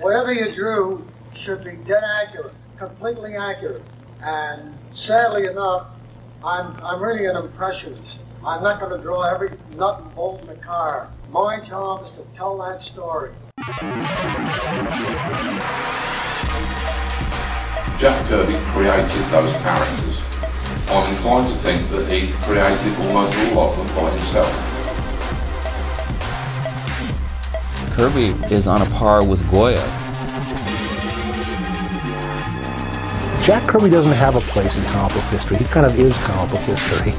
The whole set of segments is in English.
whatever you drew should be dead accurate, completely accurate. And sadly enough, I'm, I'm really an impressionist. I'm not going to draw every nut and bolt in the car. My job is to tell that story. Jack Kirby created those characters. I'm inclined to think that he created almost all of them by himself. Kirby is on a par with Goya. Jack Kirby doesn't have a place in comic book history. He kind of is comic book history.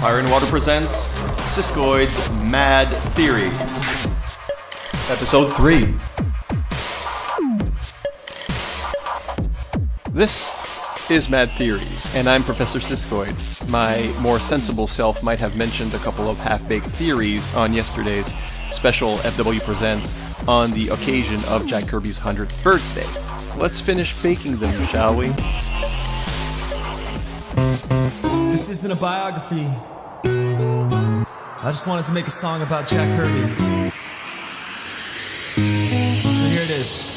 Fire and Water presents Siskoid's Mad Theories. Episode 3. This is Mad Theories, and I'm Professor Siskoid. My more sensible self might have mentioned a couple of half-baked theories on yesterday's special FW Presents on the occasion of Jack Kirby's 100th birthday. Let's finish baking them, shall we? This isn't a biography. I just wanted to make a song about Jack Kirby. So here it is.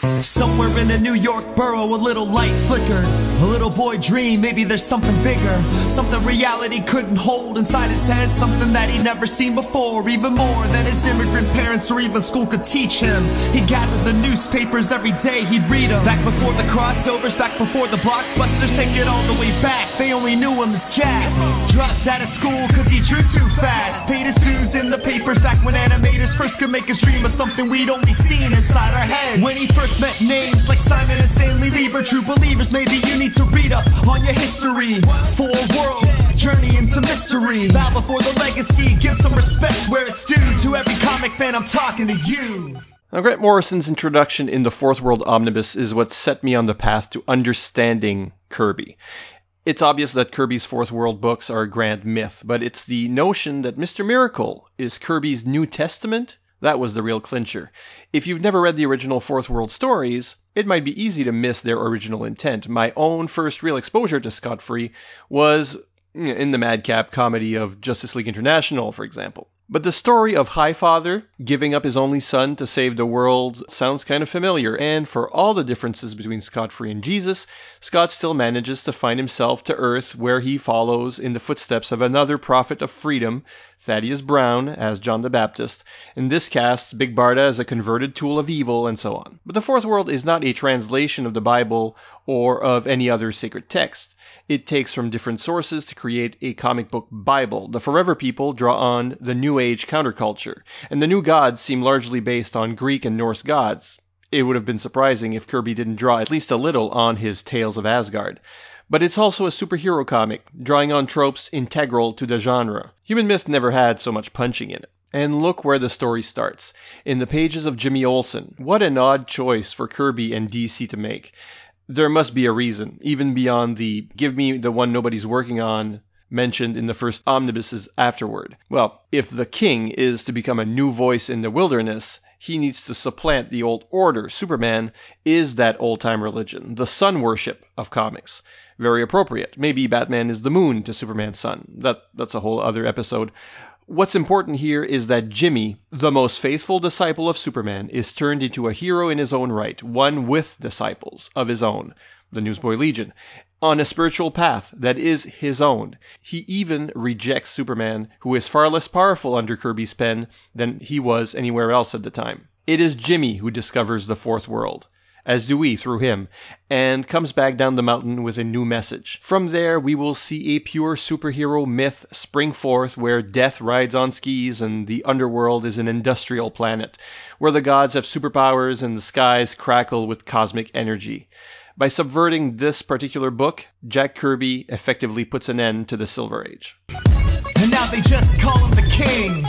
Somewhere in a New York borough, a little light flickered. A little boy dreamed maybe there's something bigger. Something reality couldn't hold inside his head. Something that he'd never seen before. Even more than his immigrant parents or even school could teach him. He gathered the newspapers every day, he'd read them. Back before the crossovers, back before the blockbusters, take it all the way back. They only knew him as Jack. Dropped out of school cause he drew too fast. Paid his dues in the papers back when animators first could make a dream of something we'd only seen inside our heads. When he first met names like Simon and Stanley Lieber, true believers, maybe you need to read up on your history. Four worlds, journey into mystery. Bow before the legacy, give some respect where it's due. To every comic fan, I'm talking to you. Now, Grant Morrison's introduction in the Fourth World Omnibus is what set me on the path to understanding Kirby. It's obvious that Kirby's Fourth World books are a grand myth, but it's the notion that Mr. Miracle is Kirby's New Testament that was the real clincher. If you've never read the original Fourth World stories, it might be easy to miss their original intent. My own first real exposure to Scott Free was in the madcap comedy of Justice League International, for example. But the story of Highfather giving up his only son to save the world sounds kind of familiar, and for all the differences between Scott Free and Jesus, Scott still manages to find himself to Earth where he follows in the footsteps of another prophet of freedom, Thaddeus Brown as John the Baptist, and this casts Big Barda as a converted tool of evil, and so on. But the Fourth World is not a translation of the Bible or of any other sacred text. It takes from different sources to create a comic book Bible. The Forever People draw on the New Age counterculture, and the new gods seem largely based on Greek and Norse gods. It would have been surprising if Kirby didn't draw at least a little on his Tales of Asgard. But it's also a superhero comic, drawing on tropes integral to the genre. Human Myth never had so much punching in it. And look where the story starts. In the pages of Jimmy Olsen. What an odd choice for Kirby and DC to make there must be a reason, even beyond the give me the one nobody's working on mentioned in the first omnibuses afterword. Well, if the king is to become a new voice in the wilderness, he needs to supplant the old order. Superman is that old time religion, the sun worship of comics. Very appropriate. Maybe Batman is the moon to Superman's sun. That that's a whole other episode. What's important here is that Jimmy, the most faithful disciple of Superman, is turned into a hero in his own right, one with disciples of his own, the Newsboy Legion, on a spiritual path that is his own. He even rejects Superman, who is far less powerful under Kirby's pen than he was anywhere else at the time. It is Jimmy who discovers the fourth world as do we through him, and comes back down the mountain with a new message. From there, we will see a pure superhero myth spring forth where death rides on skis and the underworld is an industrial planet, where the gods have superpowers and the skies crackle with cosmic energy. By subverting this particular book, Jack Kirby effectively puts an end to the Silver Age. And now they just call him the king.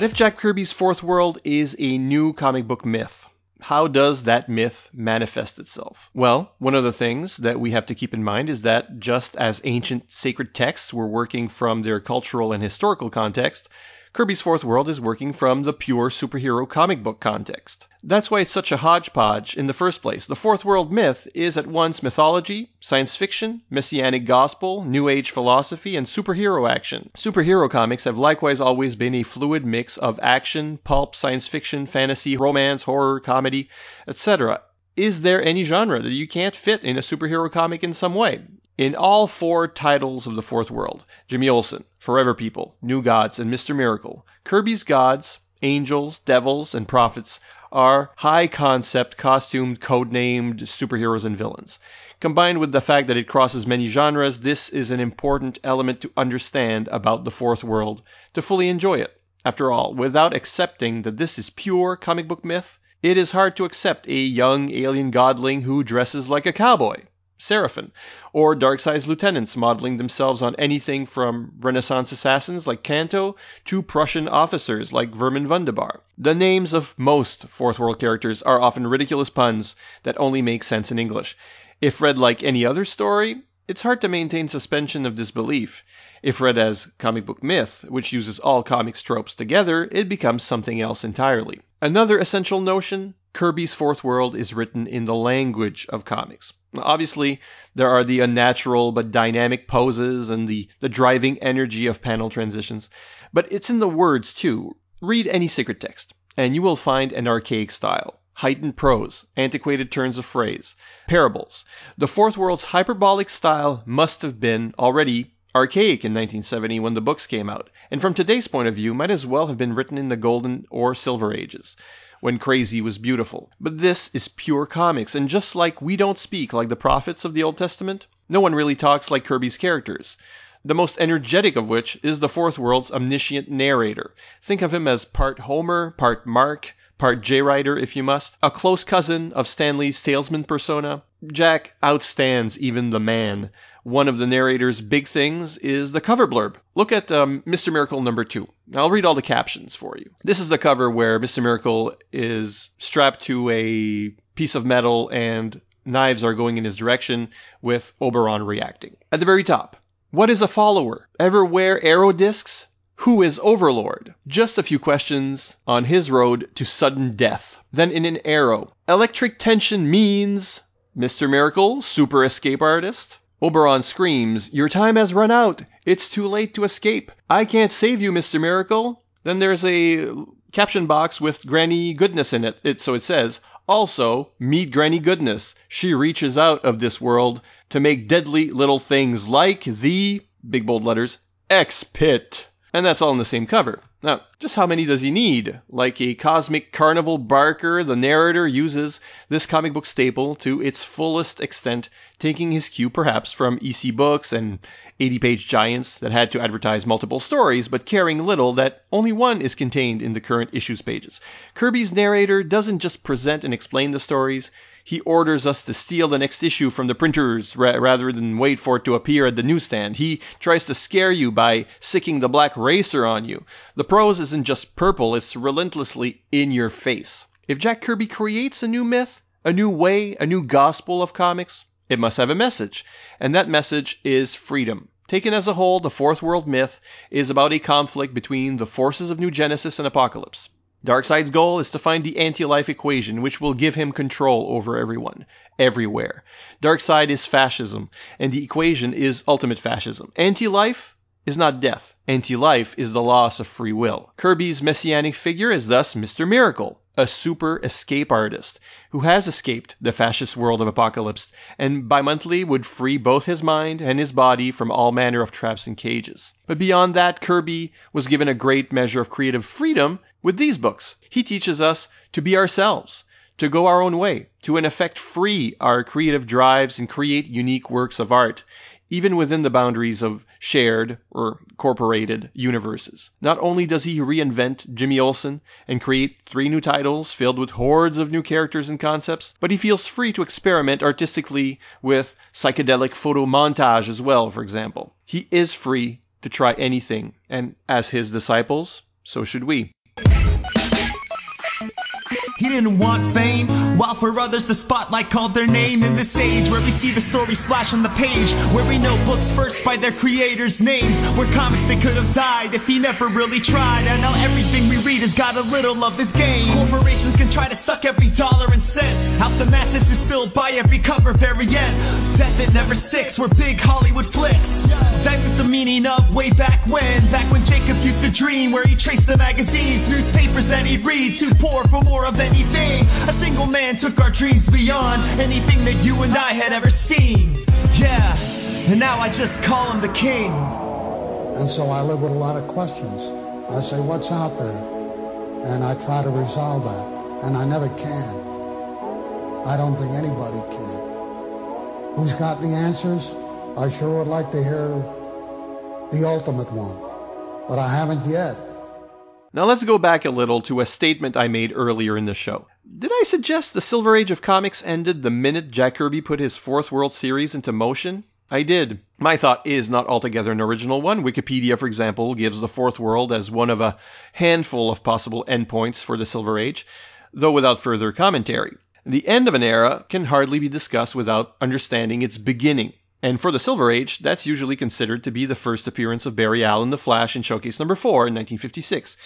But if Jack Kirby's Fourth World is a new comic book myth, how does that myth manifest itself? Well, one of the things that we have to keep in mind is that just as ancient sacred texts were working from their cultural and historical context, Kirby's Fourth World is working from the pure superhero comic book context. That's why it's such a hodgepodge in the first place. The Fourth World myth is at once mythology, science fiction, messianic gospel, new age philosophy, and superhero action. Superhero comics have likewise always been a fluid mix of action, pulp, science fiction, fantasy, romance, horror, comedy, etc. Is there any genre that you can't fit in a superhero comic in some way? In all four titles of the Fourth World Jimmy Olsen, Forever People, New Gods, and Mr. Miracle Kirby's gods, angels, devils, and prophets are high concept, costumed, codenamed superheroes and villains. Combined with the fact that it crosses many genres, this is an important element to understand about the Fourth World to fully enjoy it. After all, without accepting that this is pure comic book myth, it is hard to accept a young alien godling who dresses like a cowboy. Serifan, or dark Darkseid's lieutenants modeling themselves on anything from Renaissance assassins like Kanto to Prussian officers like Vermin Vundabar. The names of most Fourth World characters are often ridiculous puns that only make sense in English. If read like any other story, it's hard to maintain suspension of disbelief. If read as comic book myth, which uses all comics tropes together, it becomes something else entirely. Another essential notion Kirby's Fourth World is written in the language of comics. Obviously, there are the unnatural but dynamic poses and the, the driving energy of panel transitions, but it's in the words too. Read any sacred text, and you will find an archaic style, heightened prose, antiquated turns of phrase, parables. The Fourth World's hyperbolic style must have been already archaic in 1970 when the books came out, and from today's point of view might as well have been written in the golden or silver ages when crazy was beautiful. But this is pure comics, and just like we don't speak like the prophets of the Old Testament, no one really talks like Kirby's characters. The most energetic of which is the Fourth World's omniscient narrator. Think of him as part Homer, part Mark, part J Rider if you must, a close cousin of Stan Lee's salesman persona. Jack outstands even the man. One of the narrator's big things is the cover blurb. Look at um, Mr. Miracle number two. I'll read all the captions for you. This is the cover where Mr. Miracle is strapped to a piece of metal and knives are going in his direction with Oberon reacting. At the very top, what is a follower? Ever wear arrow discs? Who is Overlord? Just a few questions on his road to sudden death. Then in an arrow. Electric tension means Mr. Miracle, super escape artist. Oberon screams, Your time has run out. It's too late to escape. I can't save you, Mr. Miracle. Then there's a caption box with Granny Goodness in it. it. So it says, also, meet Granny Goodness. She reaches out of this world to make deadly little things like the, big bold letters, X Pit. And that's all in the same cover. Now, just how many does he need? Like a cosmic carnival barker, the narrator uses this comic book staple to its fullest extent, taking his cue perhaps from EC books and 80 page giants that had to advertise multiple stories, but caring little that only one is contained in the current issues pages. Kirby's narrator doesn't just present and explain the stories, he orders us to steal the next issue from the printers ra- rather than wait for it to appear at the newsstand. He tries to scare you by sicking the black racer on you. The prose isn't just purple, it's relentlessly in your face. If Jack Kirby creates a new myth, a new way, a new gospel of comics, it must have a message. And that message is freedom. Taken as a whole, the Fourth World myth is about a conflict between the forces of New Genesis and Apokolips. Darkseid's goal is to find the anti-life equation, which will give him control over everyone, everywhere. Darkseid is fascism, and the equation is ultimate fascism. Anti-life is not death. Anti-life is the loss of free will. Kirby's messianic figure is thus Mr. Miracle, a super escape artist who has escaped the fascist world of Apokolips and bi-monthly would free both his mind and his body from all manner of traps and cages. But beyond that, Kirby was given a great measure of creative freedom with these books. He teaches us to be ourselves, to go our own way, to in effect free our creative drives and create unique works of art, even within the boundaries of shared or corporated universes. Not only does he reinvent Jimmy Olsen and create three new titles filled with hordes of new characters and concepts, but he feels free to experiment artistically with psychedelic photo montage as well, for example. He is free to try anything, and as his disciples, so should we. He didn't want fame, while for others the spotlight called their name in this age where we see the story splash on the page, where we know books first by their creators' names, where comics they could have died if he never really tried, and now everything we read has got a little of his game. Corporations can try to suck every dollar and cent out the masses who still buy every cover variant. Death it never sticks, we're big Hollywood flicks. With the meaning of way back when, back when Jacob used to dream, where he traced the magazines, newspapers that he'd read, too poor for more of anything. A single man took our dreams beyond anything that you and I had ever seen. Yeah, and now I just call him the king. And so I live with a lot of questions. I say, what's out there? And I try to resolve that. And I never can. I don't think anybody can. Who's got the answers? I sure would like to hear the ultimate one. But I haven't yet. Now let's go back a little to a statement I made earlier in the show. Did I suggest the Silver Age of comics ended the minute Jack Kirby put his fourth World Series into motion? I did. My thought is not altogether an original one. Wikipedia, for example, gives the Fourth World as one of a handful of possible endpoints for the Silver Age, though without further commentary. The end of an era can hardly be discussed without understanding its beginning. And for the Silver Age, that's usually considered to be the first appearance of Barry Allen the Flash in Showcase number 4 in 1956.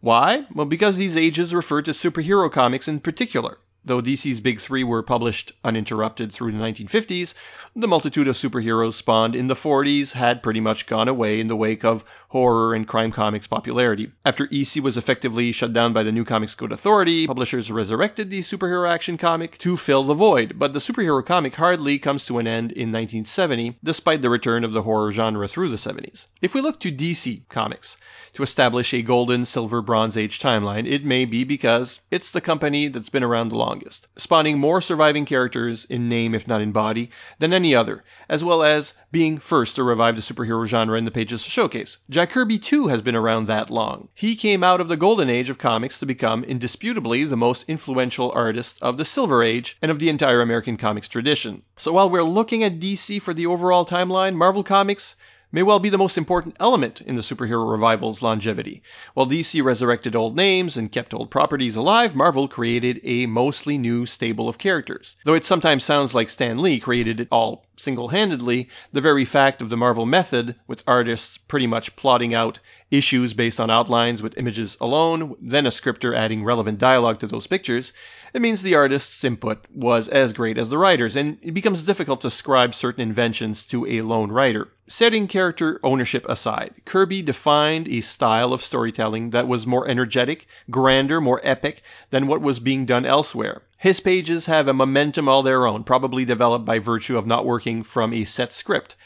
Why? Well, because these ages refer to superhero comics in particular. Though DC's big three were published uninterrupted through the 1950s, the multitude of superheroes spawned in the 40s had pretty much gone away in the wake of horror and crime comics popularity. After EC was effectively shut down by the New Comics Code Authority, publishers resurrected the superhero action comic to fill the void, but the superhero comic hardly comes to an end in 1970, despite the return of the horror genre through the 70s. If we look to DC Comics, to establish a golden, silver, bronze age timeline, it may be because it's the company that's been around the longest, spawning more surviving characters in name if not in body than any other, as well as being first to revive the superhero genre in the pages of Showcase. Jack Kirby too has been around that long. He came out of the golden age of comics to become indisputably the most influential artist of the silver age and of the entire American comics tradition. So while we're looking at DC for the overall timeline, Marvel Comics may well be the most important element in the superhero revival's longevity. While DC resurrected old names and kept old properties alive, Marvel created a mostly new stable of characters. Though it sometimes sounds like Stan Lee created it all single handedly, the very fact of the Marvel method, with artists pretty much plotting out issues based on outlines with images alone, then a scripter adding relevant dialogue to those pictures, it means the artist's input was as great as the writer's, and it becomes difficult to ascribe certain inventions to a lone writer. Setting character ownership aside, Kirby defined a style of storytelling that was more energetic, grander, more epic than what was being done elsewhere. His pages have a momentum all their own, probably developed by virtue of not working from a set script.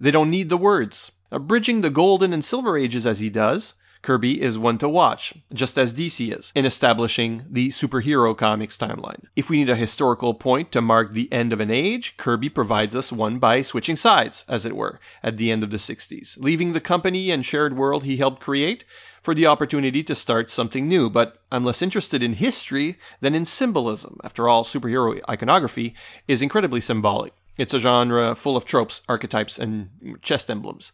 They don't need the words. Bridging the golden and silver ages as he does, Kirby is one to watch, just as DC is, in establishing the superhero comics timeline. If we need a historical point to mark the end of an age, Kirby provides us one by switching sides, as it were, at the end of the 60s, leaving the company and shared world he helped create for the opportunity to start something new. But I'm less interested in history than in symbolism. After all, superhero iconography is incredibly symbolic. It's a genre full of tropes, archetypes, and chest emblems.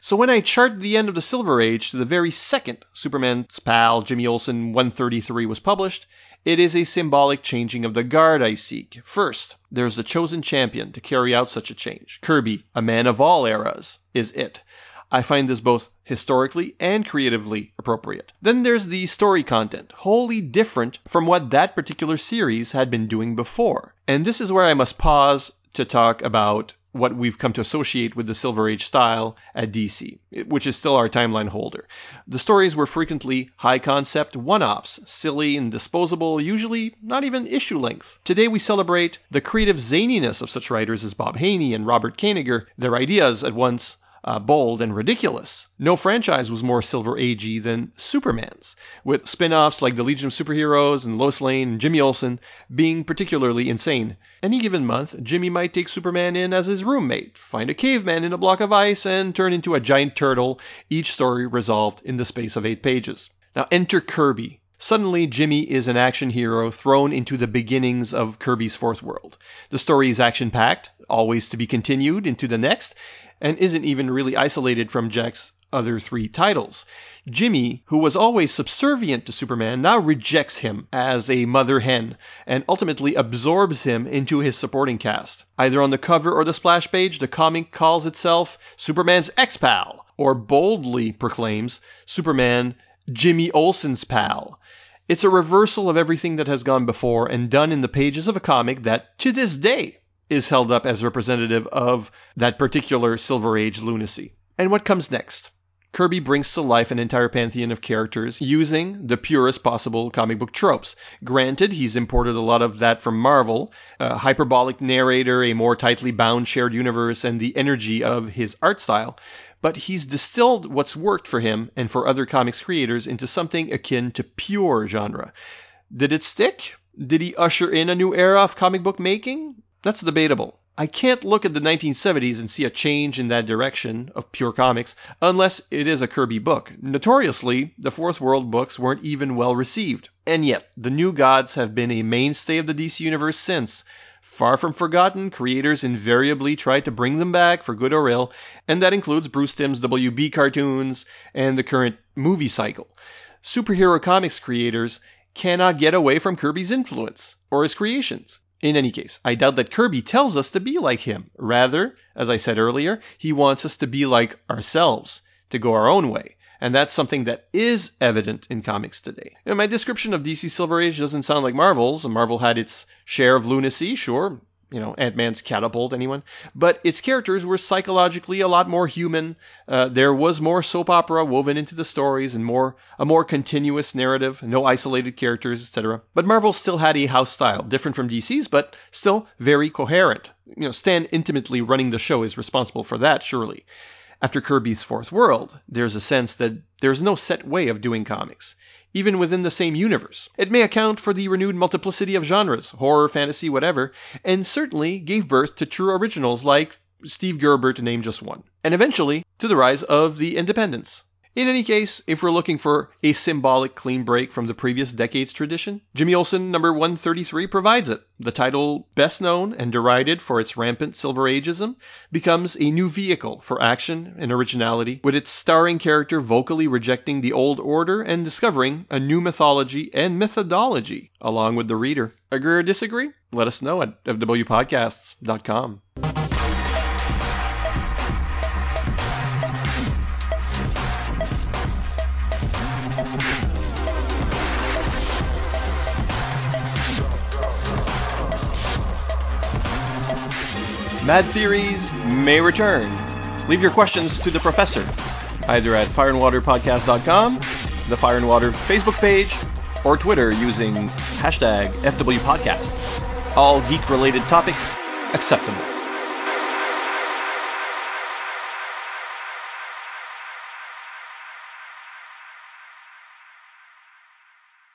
So when I chart the end of the Silver Age to the very second Superman's pal Jimmy Olsen 133 was published, it is a symbolic changing of the guard I seek. First, there's the chosen champion to carry out such a change. Kirby, a man of all eras, is it. I find this both historically and creatively appropriate. Then there's the story content, wholly different from what that particular series had been doing before. And this is where I must pause to talk about what we've come to associate with the Silver Age style at DC, which is still our timeline holder. The stories were frequently high concept one offs, silly and disposable, usually not even issue length. Today we celebrate the creative zaniness of such writers as Bob Haney and Robert Kanigher, their ideas at once uh, bold and ridiculous. No franchise was more Silver Agey than Superman's, with spin offs like the Legion of Superheroes and Lois Lane and Jimmy Olsen being particularly insane. Any given month, Jimmy might take Superman in as his roommate, find a caveman in a block of ice, and turn into a giant turtle, each story resolved in the space of eight pages. Now enter Kirby, Suddenly, Jimmy is an action hero thrown into the beginnings of Kirby's Fourth World. The story is action packed, always to be continued into the next, and isn't even really isolated from Jack's other three titles. Jimmy, who was always subservient to Superman, now rejects him as a mother hen and ultimately absorbs him into his supporting cast. Either on the cover or the splash page, the comic calls itself Superman's ex-pal, or boldly proclaims Superman Jimmy Olsen's pal. It's a reversal of everything that has gone before and done in the pages of a comic that, to this day, is held up as representative of that particular Silver Age lunacy. And what comes next? Kirby brings to life an entire pantheon of characters using the purest possible comic book tropes. Granted, he's imported a lot of that from Marvel, a hyperbolic narrator, a more tightly bound shared universe, and the energy of his art style, but he's distilled what's worked for him and for other comics creators into something akin to pure genre. Did it stick? Did he usher in a new era of comic book making? That's debatable. I can't look at the 1970s and see a change in that direction of pure comics unless it is a Kirby book. Notoriously, the Fourth World books weren't even well received. And yet, the New Gods have been a mainstay of the DC Universe since. Far from forgotten, creators invariably try to bring them back for good or ill, and that includes Bruce Timm's WB cartoons and the current movie cycle. Superhero comics creators cannot get away from Kirby's influence or his creations. In any case, I doubt that Kirby tells us to be like him. Rather, as I said earlier, he wants us to be like ourselves, to go our own way. And that's something that is evident in comics today. And my description of DC Silver Age doesn't sound like Marvel's. Marvel had its share of lunacy, sure, you know, Ant Man's catapult, anyone. But its characters were psychologically a lot more human. Uh, there was more soap opera woven into the stories and more a more continuous narrative, no isolated characters, etc. But Marvel still had a house style, different from DC's, but still very coherent. You know, Stan intimately running the show is responsible for that, surely. After Kirby's Fourth World, there's a sense that there's no set way of doing comics even within the same universe. It may account for the renewed multiplicity of genres, horror, fantasy, whatever, and certainly gave birth to true originals like Steve Gerber, to name just one, and eventually to the rise of the independents. In any case, if we're looking for a symbolic clean break from the previous decade's tradition, Jimmy Olsen number 133 provides it. The title, best known and derided for its rampant Silver Ageism, becomes a new vehicle for action and originality, with its starring character vocally rejecting the old order and discovering a new mythology and methodology along with the reader. Agree or disagree? Let us know at fwpodcasts.com. Mad Theories may return. Leave your questions to the professor, either at fireandwaterpodcast.com, the Fire and Water Facebook page, or Twitter using hashtag FWPodcasts. All geek related topics acceptable.